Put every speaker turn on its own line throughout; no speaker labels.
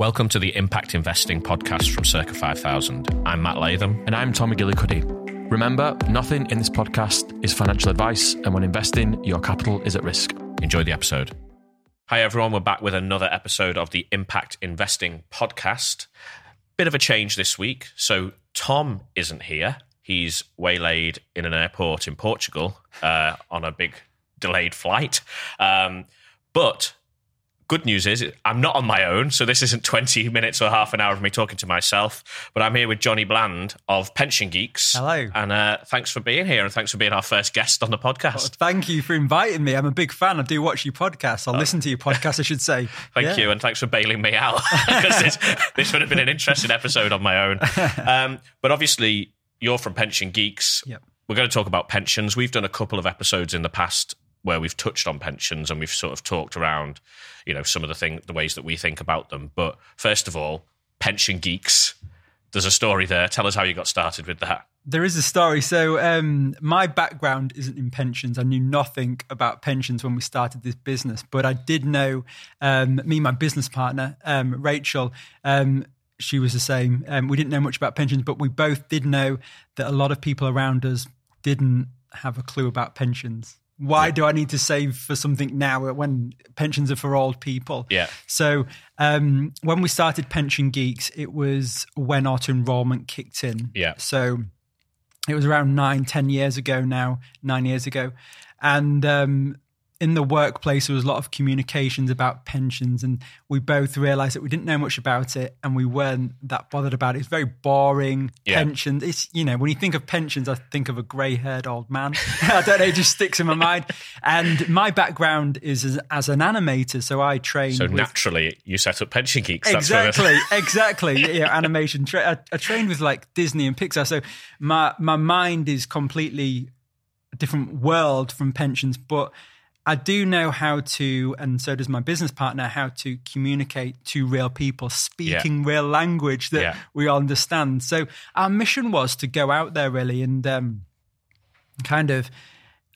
Welcome to the Impact Investing podcast from Circa 5000. I'm Matt Latham.
And I'm Tom McGillicuddy. Remember, nothing in this podcast is financial advice, and when investing, your capital is at risk.
Enjoy the episode. Hi, everyone. We're back with another episode of the Impact Investing podcast. Bit of a change this week. So, Tom isn't here. He's waylaid in an airport in Portugal uh, on a big delayed flight. Um, but good news is I'm not on my own, so this isn't 20 minutes or half an hour of me talking to myself, but I'm here with Johnny Bland of Pension Geeks.
Hello.
And uh, thanks for being here and thanks for being our first guest on the podcast.
Well, thank you for inviting me. I'm a big fan. I do watch your podcast. I'll oh. listen to your podcast, I should say.
thank yeah. you, and thanks for bailing me out because this, this, would have been an interesting episode on my own. Um, but obviously, you're from Pension Geeks.
Yep.
We're going to talk about pensions. We've done a couple of episodes in the past where we've touched on pensions and we've sort of talked around, you know, some of the thing, the ways that we think about them. But first of all, pension geeks. There's a story there. Tell us how you got started with that.
There is a story. So, um, my background isn't in pensions. I knew nothing about pensions when we started this business, but I did know um, me, my business partner, um, Rachel. Um, she was the same. Um, we didn't know much about pensions, but we both did know that a lot of people around us didn't have a clue about pensions why do I need to save for something now when pensions are for old people?
Yeah.
So um, when we started Pension Geeks, it was when auto enrollment kicked in.
Yeah.
So it was around nine, ten years ago now, nine years ago, and um, in the workplace, there was a lot of communications about pensions, and we both realized that we didn't know much about it, and we weren't that bothered about it. It's very boring. Yeah. Pensions. It's you know when you think of pensions, I think of a grey-haired old man. I don't know, it just sticks in my mind. And my background is as, as an animator, so I train.
So with, naturally, you set up Pension Geeks.
Exactly, exactly. Yeah, animation. Tra- I, I trained with like Disney and Pixar, so my my mind is completely a different world from pensions, but I do know how to, and so does my business partner, how to communicate to real people, speaking yeah. real language that yeah. we all understand. So our mission was to go out there really and um, kind of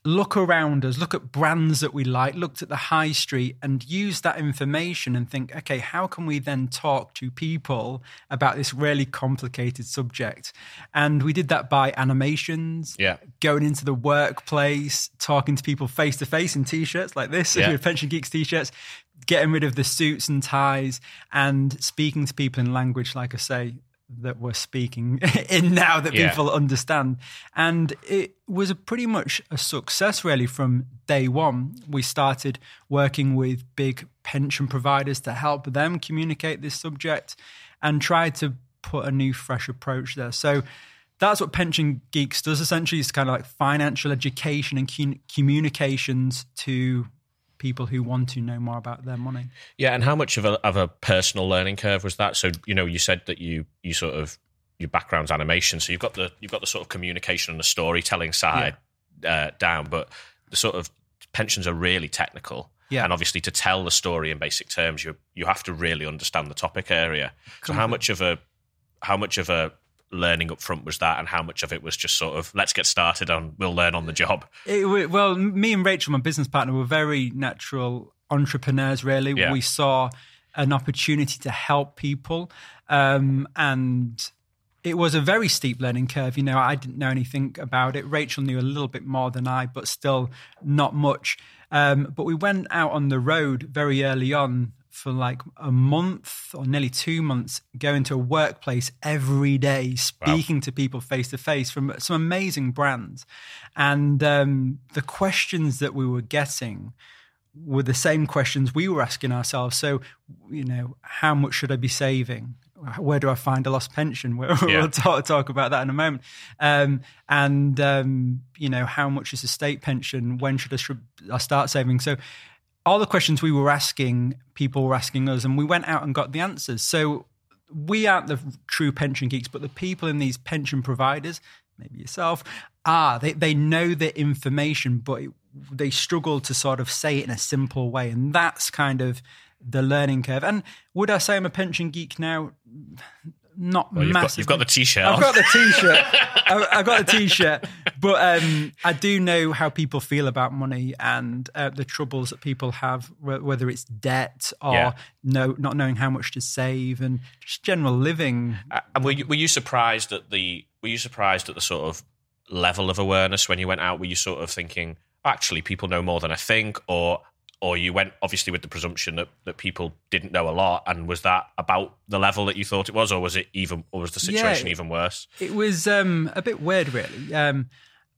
look around us, look at brands that we like, looked at the high street and use that information and think, okay, how can we then talk to people about this really complicated subject? And we did that by animations,
yeah.
going into the workplace, talking to people face to face in t shirts like this, yeah. Pension Geeks t shirts, getting rid of the suits and ties and speaking to people in language, like I say, that we're speaking in now that yeah. people understand. And it was a pretty much a success, really, from day one. We started working with big pension providers to help them communicate this subject and try to put a new, fresh approach there. So that's what Pension Geeks does essentially. is kind of like financial education and communications to people who want to know more about their money.
Yeah, and how much of a of a personal learning curve was that? So you know, you said that you you sort of your background's animation, so you've got the you've got the sort of communication and the storytelling side yeah. uh, down, but the sort of pensions are really technical.
Yeah.
And obviously, to tell the story in basic terms, you you have to really understand the topic area. So, how much of a how much of a learning up front was that and how much of it was just sort of let's get started and we'll learn on the job
it, well me and rachel my business partner were very natural entrepreneurs really
yeah.
we saw an opportunity to help people um, and it was a very steep learning curve. You know, I didn't know anything about it. Rachel knew a little bit more than I, but still not much. Um, but we went out on the road very early on for like a month or nearly two months, going to a workplace every day, speaking wow. to people face to face from some amazing brands. And um, the questions that we were getting were the same questions we were asking ourselves. So, you know, how much should I be saving? Where do I find a lost pension? We'll, yeah. we'll talk, talk, about that in a moment. Um, and, um, you know, how much is a state pension? When should I, should I start saving? So, all the questions we were asking, people were asking us, and we went out and got the answers. So we aren't the true pension geeks, but the people in these pension providers, maybe yourself, are. They, they know the information, but it, they struggle to sort of say it in a simple way. And that's kind of the learning curve. And would I say I'm a pension geek now? Not
Well, you've got,
massive.
you've got the t-shirt.
I've got the t-shirt. I've, I've got the t-shirt, but um, I do know how people feel about money and uh, the troubles that people have, whether it's debt or
Yeah.
no, not knowing how much to save and just general living.
Uh, And were you, were you surprised at the were you surprised at the sort of level of awareness when you went out? Were you sort of thinking actually people know more than I think, or or you went obviously with the presumption that, that people didn't know a lot, and was that about the level that you thought it was, or was it even or was the situation
Yeah.
even worse?
It was um, a bit weird, really. Um,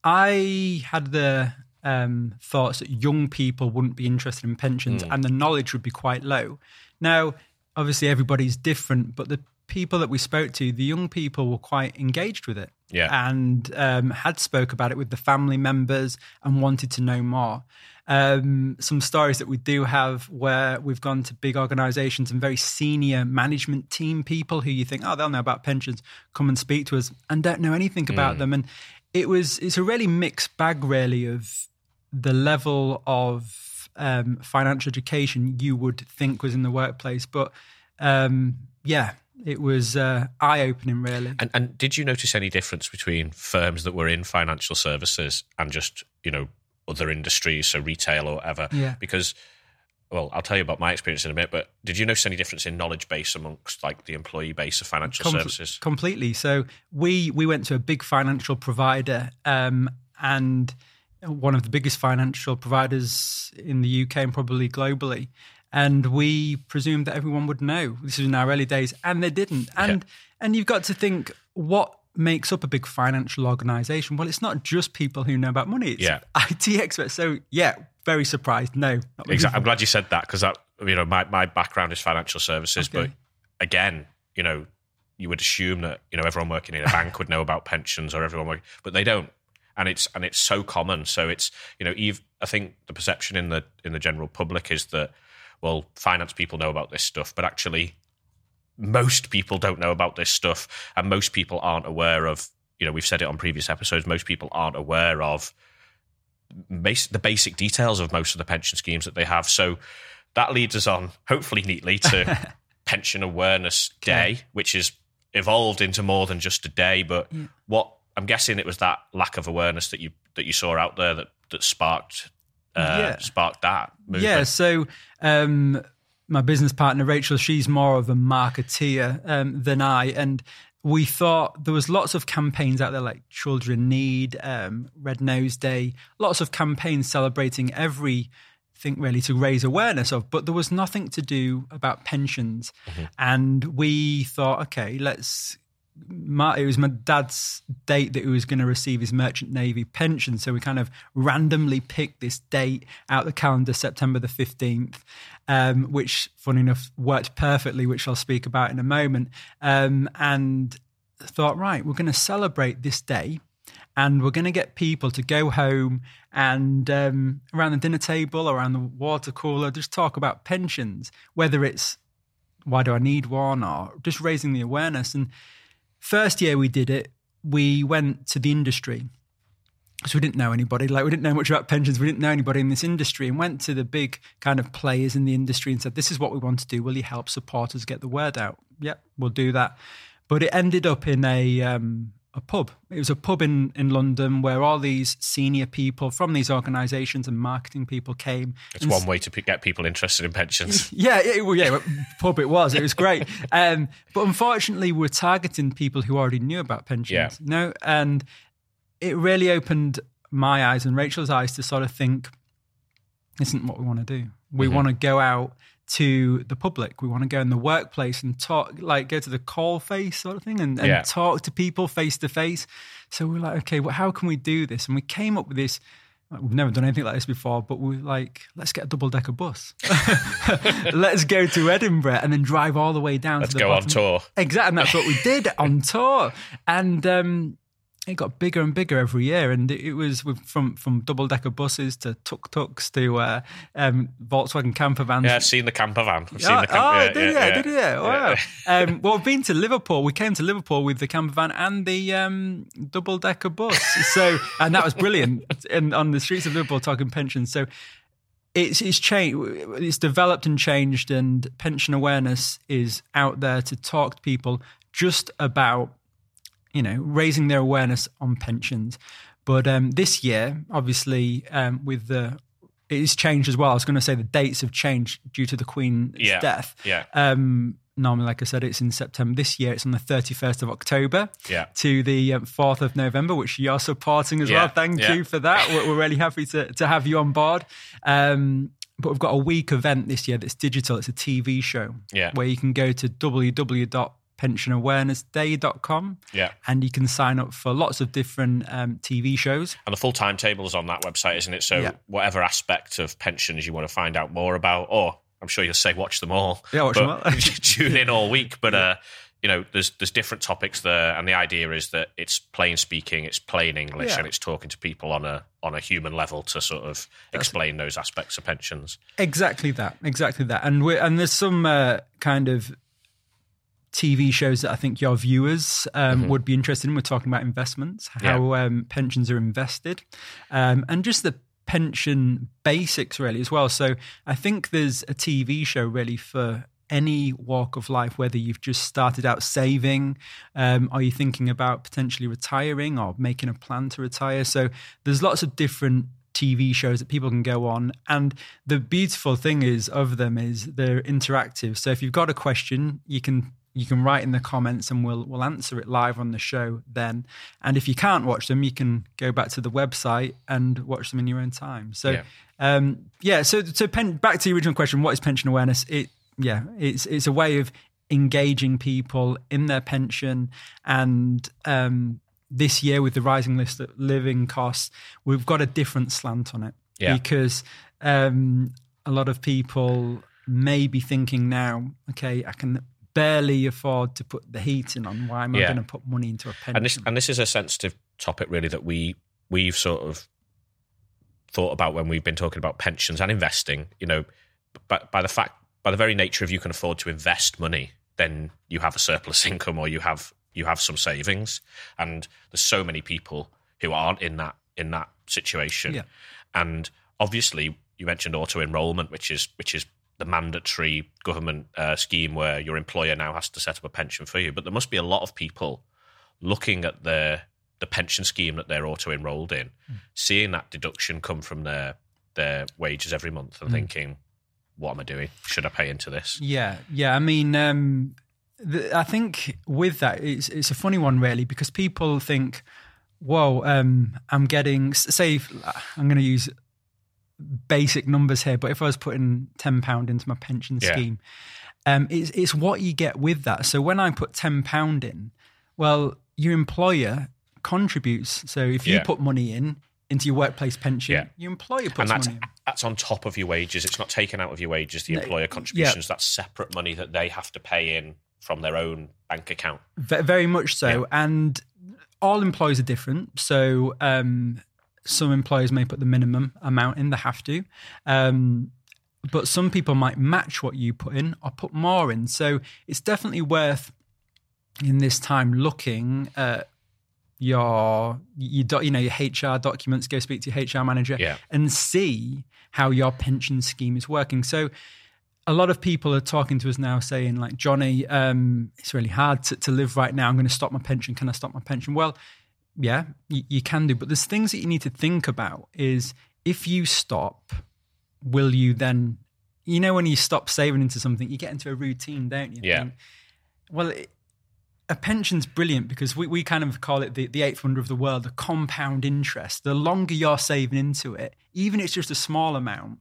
I had the um, thoughts that young people wouldn't be interested in pensions and the knowledge would be quite low. Now, obviously, everybody's different, but the people that we spoke to, the young people were quite engaged with it.
Yeah.
And um, had spoke about it with the family members and wanted to know more. Um, some stories that we do have where we've gone to big organizations and very senior management team people who you think, oh, they'll know about pensions, come and speak to us and don't know anything about them. And it was, it's a really mixed bag, really, of the level of um, financial education you would think was in the workplace. But um, yeah, it was uh, eye opening, really.
And and did you notice any difference between firms that were in financial services and just you know other industries, so retail or whatever?
Yeah.
Because well, I'll tell you about my experience in a minute, but did you notice any difference in knowledge base amongst like the employee base of financial
Com-
services?
Completely. So we we went to a big financial provider, um, and one of the biggest financial providers in the UK and probably globally. And we presumed that everyone would know. This was in our early days, and they didn't. And and you've got to think what makes up a big financial organization. Well, it's not just people who know about money. It's
Yeah.
IT experts. So yeah, very surprised. No, not.
Exactly. I'm glad you said that because that you know my my background is financial services,
Okay.
but again, you know, you would assume that you know everyone working in a bank would know about pensions or everyone working, but they don't. And it's and it's so common. So it's you know, Eve. I think the perception in the in the general public is that well, finance people know about this stuff, but actually, most people don't know about this stuff, and most people aren't aware of. You know, we've said it on previous episodes. Most people aren't aware of bas- the basic details of most of the pension schemes that they have. So that leads us on, hopefully neatly, to Pension Awareness Day, which has evolved into more than just a day. But what I'm guessing it was that lack of awareness that you that you saw out there that that sparked uh,
Yeah.
sparked that movement.
Yeah. So um, my business partner Rachel, she's more of a marketeer um, than I, and we thought there was lots of campaigns out there like Children Need, um, Red Nose Day, lots of campaigns celebrating every thing really to raise awareness of, but there was nothing to do about pensions, and we thought, okay, let's my, it was my dad's date that he was going to receive his merchant navy pension. So we kind of randomly picked this date out the calendar, September the 15th, um, which, funny enough, worked perfectly, which I'll speak about in a moment. Um, and thought, right, we're going to celebrate this day and we're going to get people to go home and um, around the dinner table, around the water cooler, just talk about pensions, whether it's why do I need one or just raising the awareness. And first year we did it, we went to the industry. So we didn't know anybody, like we didn't know much about pensions. We didn't know anybody in this industry, and went to the big kind of players in the industry and said, "This is what we want to do. Will you help support us get the word out?" Yep, we'll do that. But it ended up in a um, a pub. It was a pub in in London where all these senior people from these organisations and marketing people came.
It's one way to p- get people interested in pensions.
yeah, it, well, yeah, pub it was. It was great. Um, but unfortunately, we're targeting people who already knew about pensions.
Yeah.
No, and it really opened my eyes and Rachel's eyes to sort of think, isn't what we want to do. We
Mm-hmm.
want to go out to the public. We want to go in the workplace and talk, like go to the call face sort of thing and, and
Yeah.
talk to people face to face. So we're like, okay, well, how can we do this? And we came up with this. We've never done anything like this before, but we're like, let's get a double decker bus. let's go to Edinburgh and then drive all the way down
Let's
to the
go on tour.
Exactly, and that's what we did on tour. And um, it got bigger and bigger every year. And it was from from double decker buses to tuk tuks to uh, um, Volkswagen camper vans.
Yeah, I've seen the camper van. I've seen
Oh,
the camper.
oh,
yeah,
did you?
yeah,
Did you? Wow. um, well, we've been to Liverpool. We came to Liverpool with the camper van and the um, double decker bus. So, and that was brilliant. And on the streets of Liverpool, talking pensions. So, it's it's changed. It's developed and changed, and pension awareness is out there to talk to people, just about you know raising their awareness on pensions. But um, this year, obviously, um, with the it's changed as well. I was going to say the dates have changed due to the Queen's
Yeah.
death.
Yeah.
Um, normally, like I said, it's in September. This year, it's on the 31st of October
Yeah.
to the um, 4th of November, which you're supporting as
Yeah,
well. Thank
yeah.
you for that. We're, we're really happy to, to have you on board. Um, but we've got a week event this year that's digital. It's a TV show
Yeah.
where you can go to www.pensionawarenessday.com
Yeah.
and you can sign up for lots of different um, TV shows.
And the full timetable is on that website, isn't it? So
Yeah.
whatever aspect of pensions you want to find out more about, or I'm sure you'll say watch them all.
Yeah, watch them all.
tune in all week. But uh, you know, there's there's different topics there, and the idea is that it's plain speaking, it's plain English,
Yeah.
and it's talking to people on a on a human level to sort of explain those aspects of pensions.
Exactly that. Exactly that. And we and there's some uh, kind of TV shows that I think your viewers um, would be interested in. We're talking about investments, how um, pensions are invested, um, and just the pension basics really as well. So I think there's a TV show really for any walk of life, whether you've just started out saving, um, are you thinking about potentially retiring or making a plan to retire? So there's lots of different TV shows that people can go on. And the beautiful thing is of them is they're interactive. So if you've got a question, you can you can write in the comments and we'll we'll answer it live on the show then. And if you can't watch them, you can go back to the website and watch them in your own time. So
Yeah.
um yeah, so so pen, back to the original question, what is pension awareness? It yeah, it's it's a way of engaging people in their pension and um this year with the rising list of living costs, we've got a different slant on it
Yeah.
because um, a lot of people may be thinking now, okay, I can barely afford to put the heating on. Why am I
Yeah.
going to put money into a pension?
And this and this is a sensitive topic, really, that we we've sort of thought about when we've been talking about pensions and investing. You know, by, by the fact, by the very nature of you can afford to invest money, then you have a surplus income or you have you have some savings. And there's so many people who aren't in that in that situation.
Yeah.
And obviously, you mentioned auto enrollment, which is which is the mandatory government uh, scheme where your employer now has to set up a pension for you. But there must be a lot of people looking at their the pension scheme that they're auto enrolled in, seeing that deduction come from their their wages every month, and thinking, "What am I doing? Should I pay into this?"
Yeah, yeah. I mean, um, the, I think with that, it's it's a funny one really because people think, "Whoa, um, I'm getting say I'm going to use basic numbers here, but if I was putting ten pound into my pension
Yeah.
scheme, um, it's it's what you get with that. So when I put ten pound in, well, your employer contributes. So if you
Yeah.
put money in into your workplace pension,
Yeah.
your employer
And
puts
that's
money in.
that's on top of your wages. It's not taken out of your wages. The employer contributions. That's separate money that they have to pay in from their own bank account.
Ve- Very much so. And all employees are different. So um, some employers may put the minimum amount in, they have to. Um, but some people might match what you put in or put more in. So it's definitely worth in this time looking at your you, doc- you know your HR documents go speak to your HR manager
Yeah.
and see how your pension scheme is working so a lot of people are talking to us now saying like johnny um, it's really hard to, to live right now i'm going to stop my pension can i stop my pension well yeah you, you can do but there's things that you need to think about is if you stop will you then you know when you stop saving into something you get into a routine don't you
Yeah.
Well it, a pension's brilliant because we, we kind of call it the, the eighth wonder of the world, the compound interest. The longer you're saving into it, even if it's just a small amount,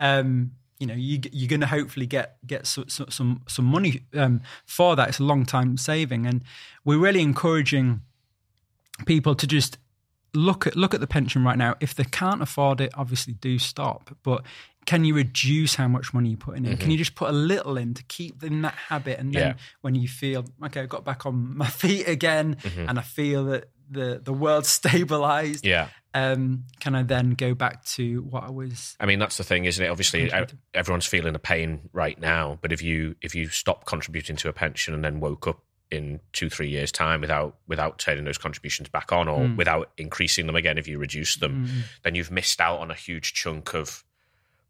um, you know, you, you're going to hopefully get get so, so, some some money um, for that. It's a long time saving, and we're really encouraging people to just look at look at the pension right now. If they can't afford it, obviously do stop. But can you reduce how much money you're putting in? Can you just put a little in to keep in that habit? And then
Yeah.
when you feel okay, I got back on my feet again, and I feel that the the world's stabilized.
Yeah.
Um, can I then go back to what I was?
I mean, that's the thing, isn't it? Obviously, everyone's feeling the pain right now. But if you if you stop contributing to a pension and then woke up in two three years time without without turning those contributions back on or without increasing them again, if you reduce them, then you've missed out on a huge chunk of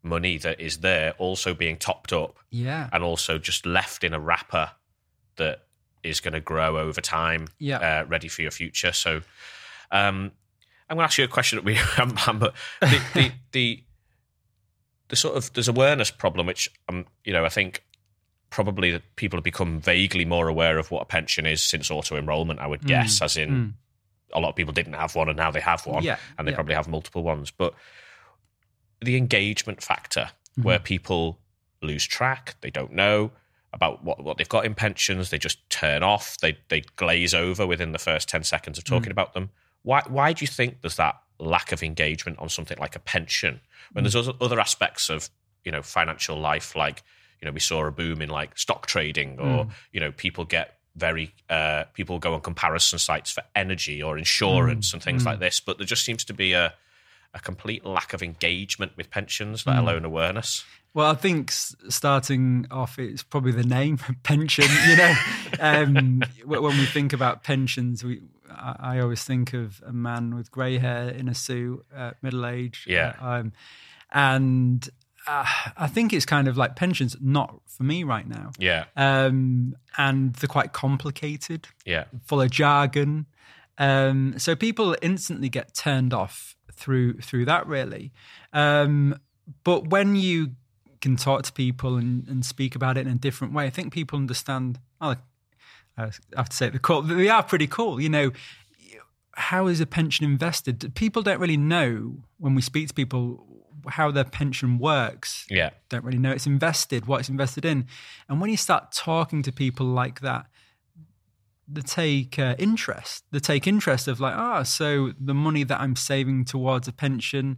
money that is there, also being topped up
Yeah,
and also just left in a wrapper that is going to grow over time,
Yeah.
uh, ready for your future. So, um, I'm going to ask you a question that we haven't planned, but the, the, the, the sort of there's awareness problem, which um, you know, I think probably that people have become vaguely more aware of what a pension is since auto enrollment. I would
Mm.
guess, as in a lot of people didn't have one and now they have one,
Yeah,
and they
yeah.
probably have multiple ones. But the engagement factor,
Mm-hmm.
where people lose track, they don't know about what, what they've got in pensions, they just turn off, they they glaze over within the first ten seconds of
Mm.
talking about them. Why why do you think there's that lack of engagement on something like a pension when there's other, other aspects of you know financial life like you know we saw a boom in like stock trading or
Mm.
you know people get very uh, people go on comparison sites for energy or insurance and things like this but there just seems to be a a complete lack of engagement with pensions let alone awareness
Well, I think starting off, it's probably the name pension. You know, um, when we think about pensions, we I, I always think of a man with grey hair in a suit, uh, middle age.
Yeah.
um, and uh, I think it's kind of like pensions, not for me right now.
yeah
Um, and they're quite complicated.
yeah
full of jargon. Um, so people instantly get turned off through through that really. Um, but when you can talk to people and, and speak about it in a different way, I think people understand. Oh, I have to say they're cool. They are pretty cool. You know, how is a pension invested? People don't really know when we speak to people how their pension works
yeah
don't really know it's invested, what it's invested in. And when you start talking to people like that, they take uh, interest. They take interest of like, ah, so the money that I'm saving towards a pension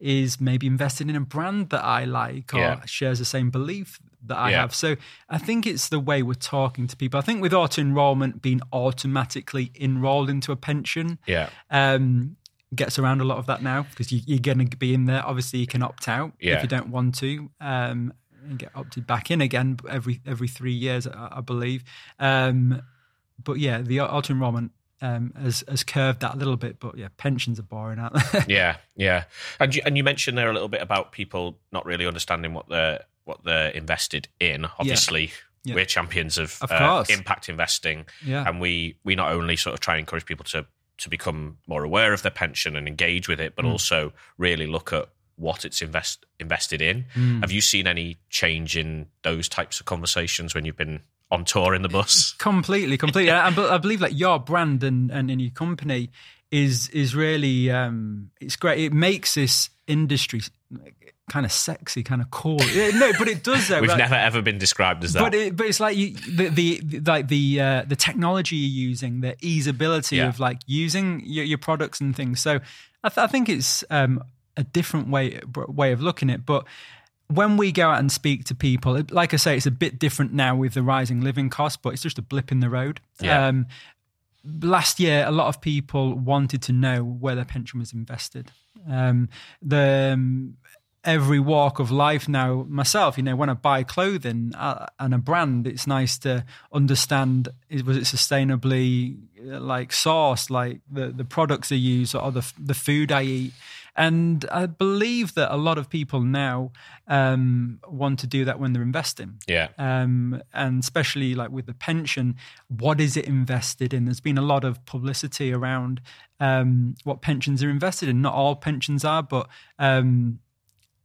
is maybe invested in a brand that I like or
Yeah.
shares the same belief that I
Yeah.
have. So I think it's the way we're talking to people. I think with auto enrollment being automatically enrolled into a pension,
yeah
um, gets around a lot of that now because you, you're going to be in there. Obviously, you can opt out
Yeah.
if you don't want to, um, and get opted back in again every every three years, I, I believe. Um, but yeah, the auto enrollment um, has has curved that a little bit. But yeah, pensions are boring, aren't they?
Yeah, yeah, and you, and you mentioned there a little bit about people not really understanding what they're what they're invested in. Obviously,
Yeah.
we're champions of,
Of
uh, impact investing,
yeah,
and we we not only sort of try and encourage people to to become more aware of their pension and engage with it,
Mm.
but also really look at what it's invest invested in.
Mm.
Have you seen any change in those types of conversations when you've been on tour in the bus?
completely, completely. I, I believe that your brand and, and in your company is is really um, it's great. It makes this industry kind of sexy, kind of cool. No, but it does though.
We've
right?
never ever been described as that.
But it, but it's like you, the, the the- like the uh, the technology you're using, the easeability
Yeah.
of like using your, your products and things. So I, th- I think it's um, a different way way of looking at it. But when we go out and speak to people, like I say, it's a bit different now with the rising living costs, but it's just a blip in the road.
Yeah.
Um, last year, a lot of people wanted to know where their pension was invested. Um, the um, every walk of life now, myself, you know, when I buy clothing uh, and a brand, it's nice to understand is, was it sustainably uh, like sourced, like the the products I use or the the food I eat. And I believe that a lot of people now um, want to do that when they're investing
yeah,
um, and especially like with the pension, what is it invested in? There's been a lot of publicity around um, what pensions are invested in. Not all pensions are, but um,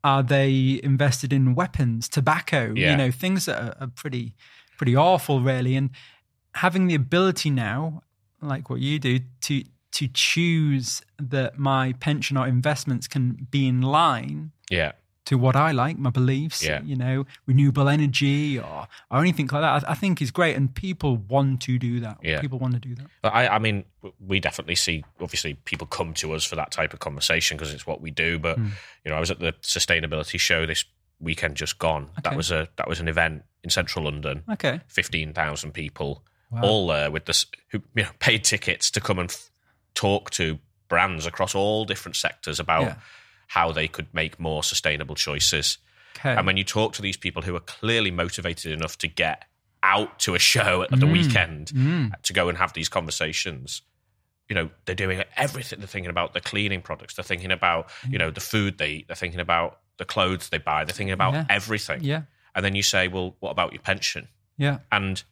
are they invested in weapons, tobacco?
Yeah.
You know, things that are, are pretty pretty awful, really. And having the ability now, like what you do, to to choose that my pension or investments can be in line
yeah.
To what I like, my beliefs,
Yeah.
you know, renewable energy or or anything like that. I, I think is great, and people want to do that.
Yeah.
People want to do that.
But I, I mean, we definitely see. Obviously, people come to us for that type of conversation because it's what we do. But
Hmm.
you know, I was at the sustainability show this weekend just gone. That was a that was an event in central London.
Okay,
Fifteen thousand people,
Wow.
all there with this who you know paid tickets to come and f- talk to brands across all different sectors about
Yeah.
How they could make more sustainable choices.
okay,
And when you talk to these people who are clearly motivated enough to get out to a show at the
Mm.
weekend
Mm.
to go and have these conversations, you know, they're doing everything. They're thinking about the cleaning products. They're thinking about, you know, the food they eat. They're thinking about the clothes they buy. They're thinking about
Yeah.
everything.
yeah,
And then you say, well, what about your pension?
yeah,
And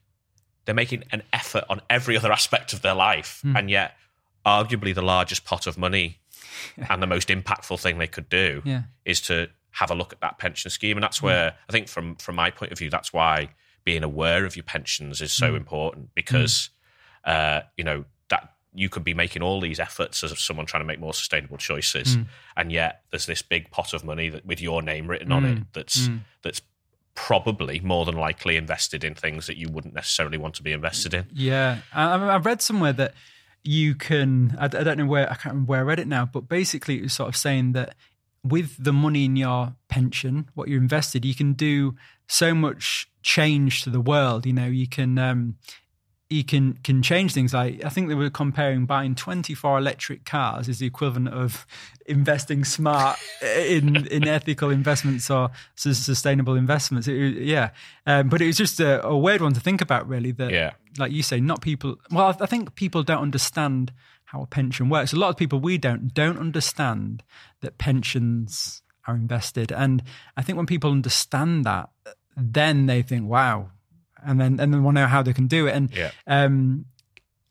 they're making an effort on every other aspect of their life,
Hmm.
and yet arguably the largest pot of money and the most impactful thing they could do
Yeah.
is to have a look at that pension scheme, and that's where I think from from my point of view, that's why being aware of your pensions is so
Hmm.
important because uh, you know that you could be making all these efforts as someone trying to make more sustainable choices,
Hmm.
and yet there's this big pot of money that with your name written on it that's that's probably more than likely invested in things that you wouldn't necessarily want to be invested in.
Yeah, I- I've read somewhere that you can. I, I don't know where I can't remember where I read it now, but basically it was sort of saying that with the money in your pension, what you invested, you can do so much change to the world. You know, you can. Um, you can can change things. Like I think they were comparing buying twenty four electric cars is the equivalent of investing smart in in ethical investments or sustainable investments. It, yeah, um, but it was just a, a weird one to think about, really. That
Yeah.
Like you say, not people. Well, I think people don't understand how a pension works. A lot of people we don't don't understand that pensions are invested, and I think when people understand that, then they think, "Wow," and then and then want to know how they can do it. And
Yeah.
um,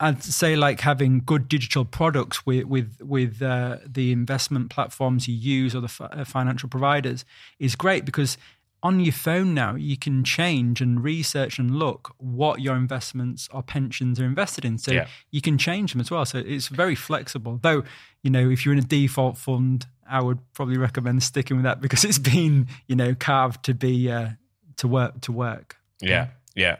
I'd say like having good digital products with with with uh, the investment platforms you use or the fi- uh, financial providers is great because on your phone now you can change and research and look what your investments or pensions are invested in. So
Yeah.
you can change them as well. So it's very flexible. Though you know if you're in a default fund, I would probably recommend sticking with that because it's been you know carved to be uh, to work to work.
Yeah, yeah.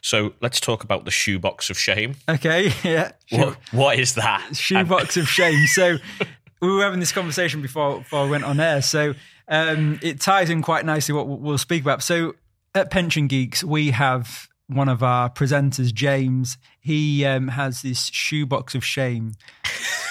So let's talk about the shoebox of shame.
Okay, yeah.
What, what is that?
shoebox of shame. So we were having this conversation before before I went on air. So um, it ties in quite nicely what we'll speak about. So at Pension Geeks, we have one of our presenters, James. He um, has this shoebox of shame.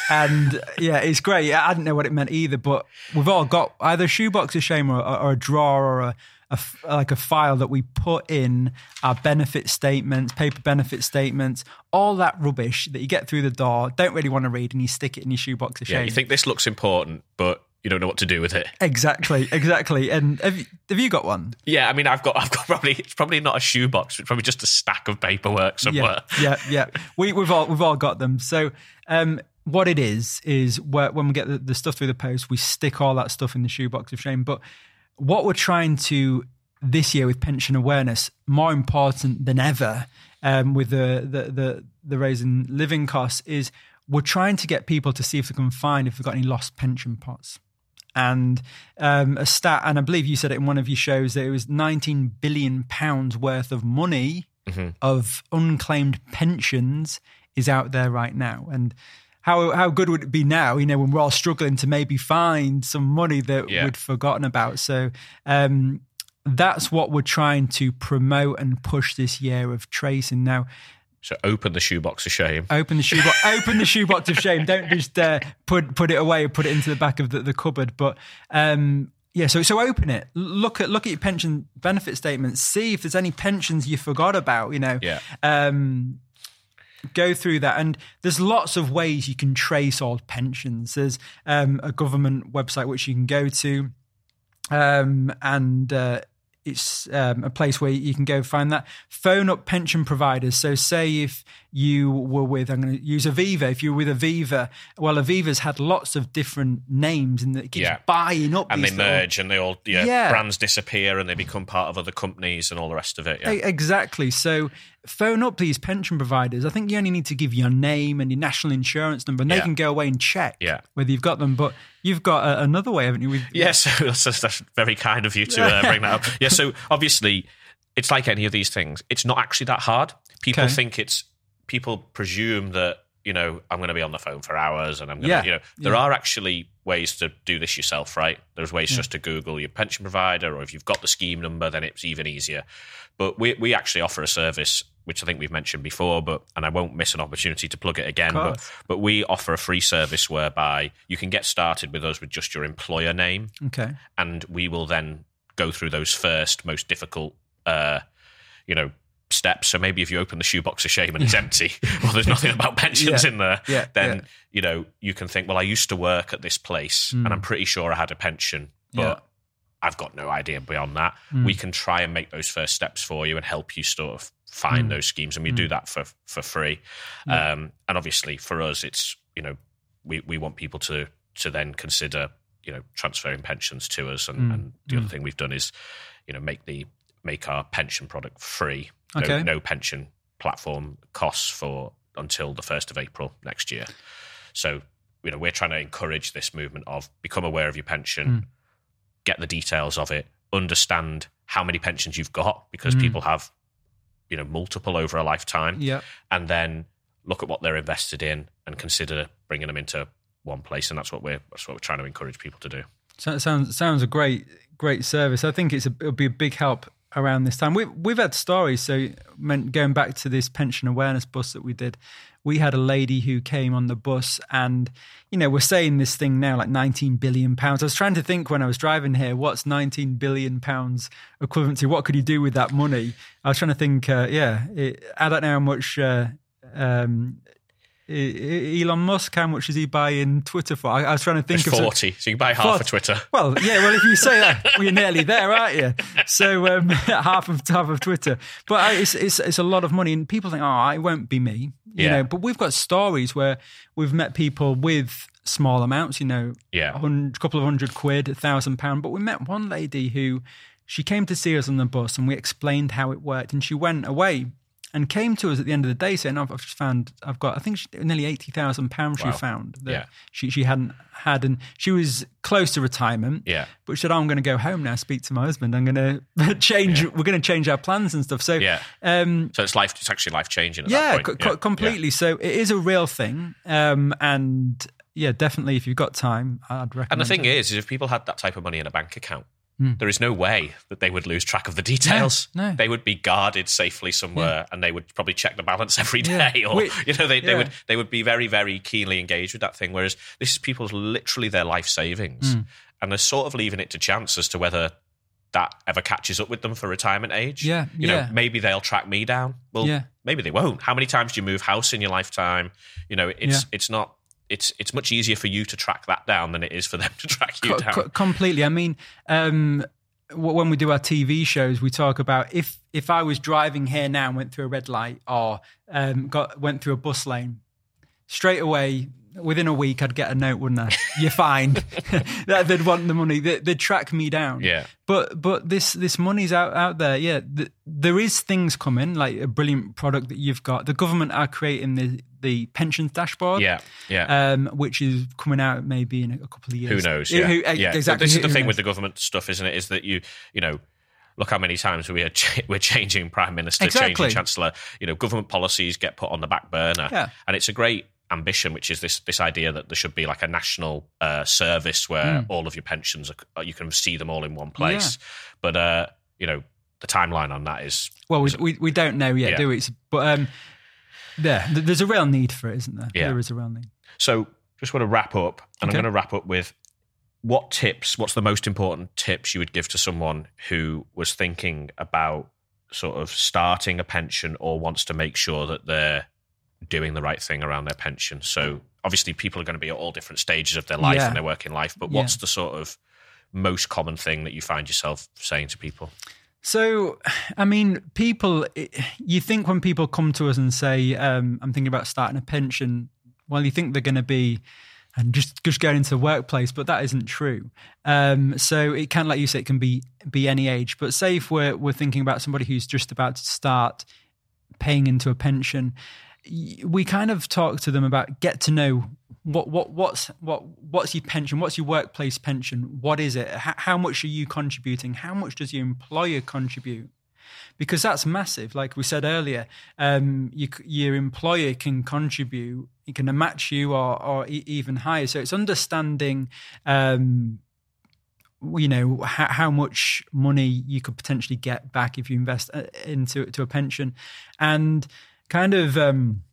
And yeah, it's great. I didn't know what it meant either, but we've all got either a shoebox of shame or, or a drawer or a, a like a file that we put in our benefit statements, paper benefit statements, all that rubbish that you get through the door, don't really want to read, and you stick it in your shoebox of
Yeah,
shame.
you think this looks important, but you don't know what to do with it.
exactly, exactly. And have you, have you got one?
Yeah, I mean, I've got, I've got probably, it's probably not a shoebox. It's probably just a stack of paperwork somewhere.
Yeah, yeah, yeah. We, we've all we've all got them. So, um, what it is is where, when we get the, the stuff through the post, we stick all that stuff in the shoebox of shame. But what we're trying to this year with pension awareness, more important than ever, um, with the the the, the raising living costs, is we're trying to get people to see if they can find if they've got any lost pension pots. And um, a stat, and I believe you said it in one of your shows that it was 19 billion pounds worth of money of unclaimed pensions is out there right now. And how how good would it be now? You know, when we're all struggling to maybe find some money that
Yeah.
we'd forgotten about. So um, that's what we're trying to promote and push this year of tracing. Now,
So open the shoebox of shame.
open the shoebox open the shoebox of shame don't just uh, put put it away or put it into the back of the, the cupboard but um yeah so so open it look at look at your pension benefit statements see if there's any pensions you forgot about you know
Yeah.
um go through that and there's lots of ways you can trace old pensions there's um, a government website which you can go to um, and uh, it's um, a place where you can go find that. Phone up pension providers. So, say if you were with, I'm going to use Aviva. If you were with Aviva, well, Aviva's had lots of different names and it keeps
Yeah.
buying up.
And they
little-
merge and they all, yeah,
Yeah.
brands disappear and they become part of other companies and all the rest of it. Yeah.
Exactly. So phone up these pension providers. I think you only need to give your name and your national insurance number, and they
Yeah.
can go away and check
Yeah.
whether you've got them. But you've got a, another way, haven't you? With,
Yes, that's, that's very kind of you to uh, bring that up. Yeah, so obviously, it's like any of these things. It's not actually that hard. People
Okay.
think it's. People presume that you know I'm going to be on the phone for hours, and I'm going to, you know, there
Yeah.
are actually ways to do this yourself, right? There's ways just to Google your pension provider, or if you've got the scheme number, then it's even easier. But we we actually offer a service which I think we've mentioned before, but and I won't miss an opportunity to plug it again. But but we offer a free service whereby you can get started with us with just your employer name
Okay.
and we will then go through those first most difficult uh you know steps so maybe if you open the shoebox of shame and it's empty or there's nothing about pensions
Yeah.
in there
Yeah,
then
yeah.
you know you can think well i used to work at this place and i'm pretty sure i had a pension but
Hmm. Hmm.
i've got no idea beyond that we can try and make those first steps for you and help you sort of find those schemes, and we do that for for free. Um, and obviously, for us, it's you know we we want people to to then consider you know transferring pensions to us, and, and the other thing we've done is you know make the make our pension product free. No,
Okay.
no pension platform costs for until the first of April next year. So you know we're trying to encourage this movement of become aware of your pension, hmm. get the details of it, understand how many pensions you've got because hmm. people have you know multiple over a lifetime
Yeah.
and then look at what they're invested in and consider bringing them into one place and that's what we're that's what we're trying to encourage people to do
So, sounds sounds a great great service. I think it's a, it'll be a big help around this time. We've we've had stories. So going back to this pension awareness bus that we did, we had a lady who came on the bus, and you know we're saying this thing now like 19 billion pounds. I was trying to think when I was driving here, what's 19 billion pounds equivalent to? What could you do with that money? I was trying to think. Uh, yeah, it, I don't know how much. Uh, um, Elon Musk, how much is he buying Twitter for? I, I was trying to think of some-
40 so you buy half
Forty.
of twitter
well, yeah. Well, if you say that, well, you're nearly there, aren't you? So um, half of half of Twitter, but I, it's it's it's a lot of money, and people think, oh, it won't be me, you
Yeah.
know. But we've got stories where we've met people with small amounts, you know,
Yeah.
a couple of hundred quid, a thousand pound. But we met one lady who she came to see us on the bus, and we explained how it worked, and she went away. And came to us at the end of the day saying, "I've I've just found I've got I think she, nearly eighty thousand pounds she
Wow.
found that
Yeah.
she she hadn't had, and she was close to retirement.
Yeah.
But she said, oh, I'm going to go home now, speak to my husband. I'm going to change, we're going to change our plans and stuff. So,
Yeah.
um,
so it's life it's actually life changing
yeah,
that point.
co- co- completely. So it is a real thing. Um, and yeah, definitely if you've got time, I'd recommend
And the thing
it.
is, is if people had that type of money in a bank account, there is no way that they would lose track of the details.
Hmm. no.
They would be guarded safely somewhere, and they would probably check the balance every day Yeah.
or
you know, they, they would they would be very very keenly engaged with that thing. Whereas this is people's literally their life savings,
Hmm.
and they're sort of leaving it to chance as to whether that ever catches up with them for retirement age.
Yeah,
you
yeah.
know, maybe they'll track me down. Well,
Yeah.
maybe they won't. How many times do you move house in your lifetime? You know, it's
Yeah.
it's not. It's it's much easier for you to track that down than it is for them to track you down.
co- completely. I mean, um, when we do our TV shows, we talk about if if I was driving here now and went through a red light or um, got went through a bus lane, straight away within a week I'd get a note, wouldn't I? You're fine. that they'd want the money. They, they'd track me down.
Yeah.
But but this this money's out out there. Yeah, th- there is things coming like a brilliant product that you've got. The government are creating the the pensions dashboard.
Yeah, yeah.
Um, which is coming out maybe in a couple of
who
years.
knows?
Yeah, who-
yeah.
exactly.
This is
who
the thing
knows?
with the government stuff, isn't it? Is that you, you know, look how many times we are ch- we're changing prime minister,
Exactly.
changing chancellor. You know, government policies get put on the back burner,
Yeah.
and it's a great ambition, which is this this idea that there should be like a national uh, service where
Hmm.
all of your pensions are, you can see them all in one place. But uh, you know, the timeline on that is
Well, we,
is-
we, we don't know yet,
Yeah.
do we? It's- But um, th- there's a real need for it, isn't there?
Yeah.
There is a real need.
So just want to wrap up, and
Okay.
I'm going to wrap up with what tips, what's the most important tips you would give to someone who was thinking about sort of starting a pension or wants to make sure that they're doing the right thing around their pension? So obviously, people are going to be at all different stages of their life
Yeah.
and their working life, but
Yeah.
what's the sort of most common thing that you find yourself saying to people?
So, I mean, people, you think when people come to us and say, um, I'm thinking about starting a pension, well, you think they're going to be and just just going into the workplace, but that isn't true. Um, so it can, like you say, it can be be any age. But say if we're we're thinking about somebody who's just about to start paying into a pension, we kind of talk to them about get to know what what what's what what's your pension, what's your workplace pension, what is it, H- how much are you contributing, how much does your employer contribute because that's massive. Like we said earlier, um, you, your employer can contribute, it can match you or, or even higher. So it's understanding, um, you know, how, how much money you could potentially get back if you invest uh, into to a pension, and kind of. Um,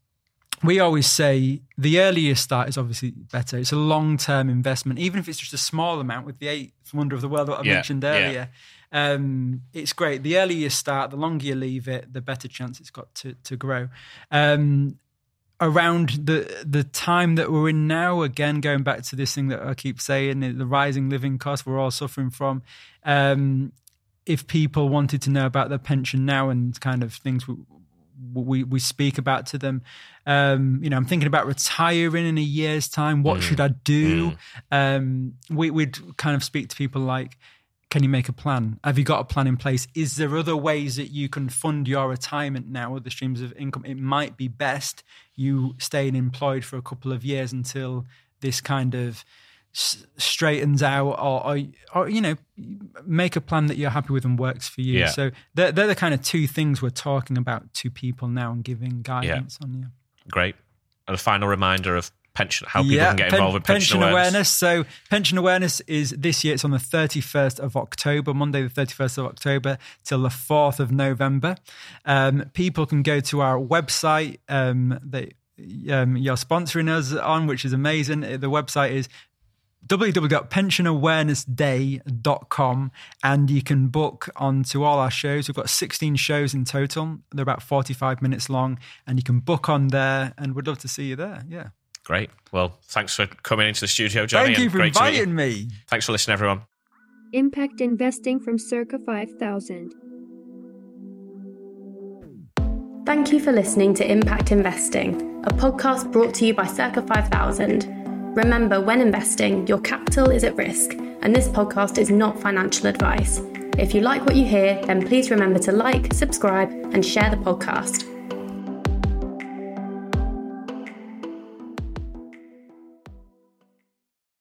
we always say the earlier you start is obviously better. It's a long term investment, even if it's just a small amount with the eighth wonder of the world that I
Yeah,
mentioned
yeah.
earlier. Um, it's great. The earlier you start, the longer you leave it, the better chance it's got to, to grow. Um, around the the time that we're in now, again, going back to this thing that I keep saying, the rising living costs we're all suffering from. Um, if people wanted to know about their pension now and kind of things we we speak about to them. Um, you know, I'm thinking about retiring in a year's time. What mm. should I do? Mm. Um, we, we'd kind of speak to people like, can you make a plan? Have you got a plan in place? Is there other ways that you can fund your retirement now, other streams of income? It might be best you staying employed for a couple of years until this kind of straightens out or, or, or, you know make a plan that you're happy with and works for you yeah. so they're, they're the kind of two things we're talking about to people now and giving guidance yeah. on you
great and a final reminder of pension how people yeah, can get involved pen, with pension, pension awareness. awareness.
So pension awareness is this year. It's on the 31st of October, Monday the 31st of October till the 4th of November. Um, people can go to our website um, that um, you're sponsoring us on, which is amazing. The website is www.pensionawarenessday.com and you can book onto all our shows. We've got 16 shows in total. They're about 45 minutes long and you can book on there and we'd love to see you there. Yeah.
Great. Well, thanks for coming into the studio, Johnny.
Thank you for inviting me.
Thanks for listening, everyone.
Impact Investing from Circa 5000. Thank you for listening to Impact Investing, a podcast brought to you by Circa 5000 Remember, when investing, your capital is at risk, and this podcast is not financial advice. If you like what you hear, then please remember to like, subscribe, and share the podcast.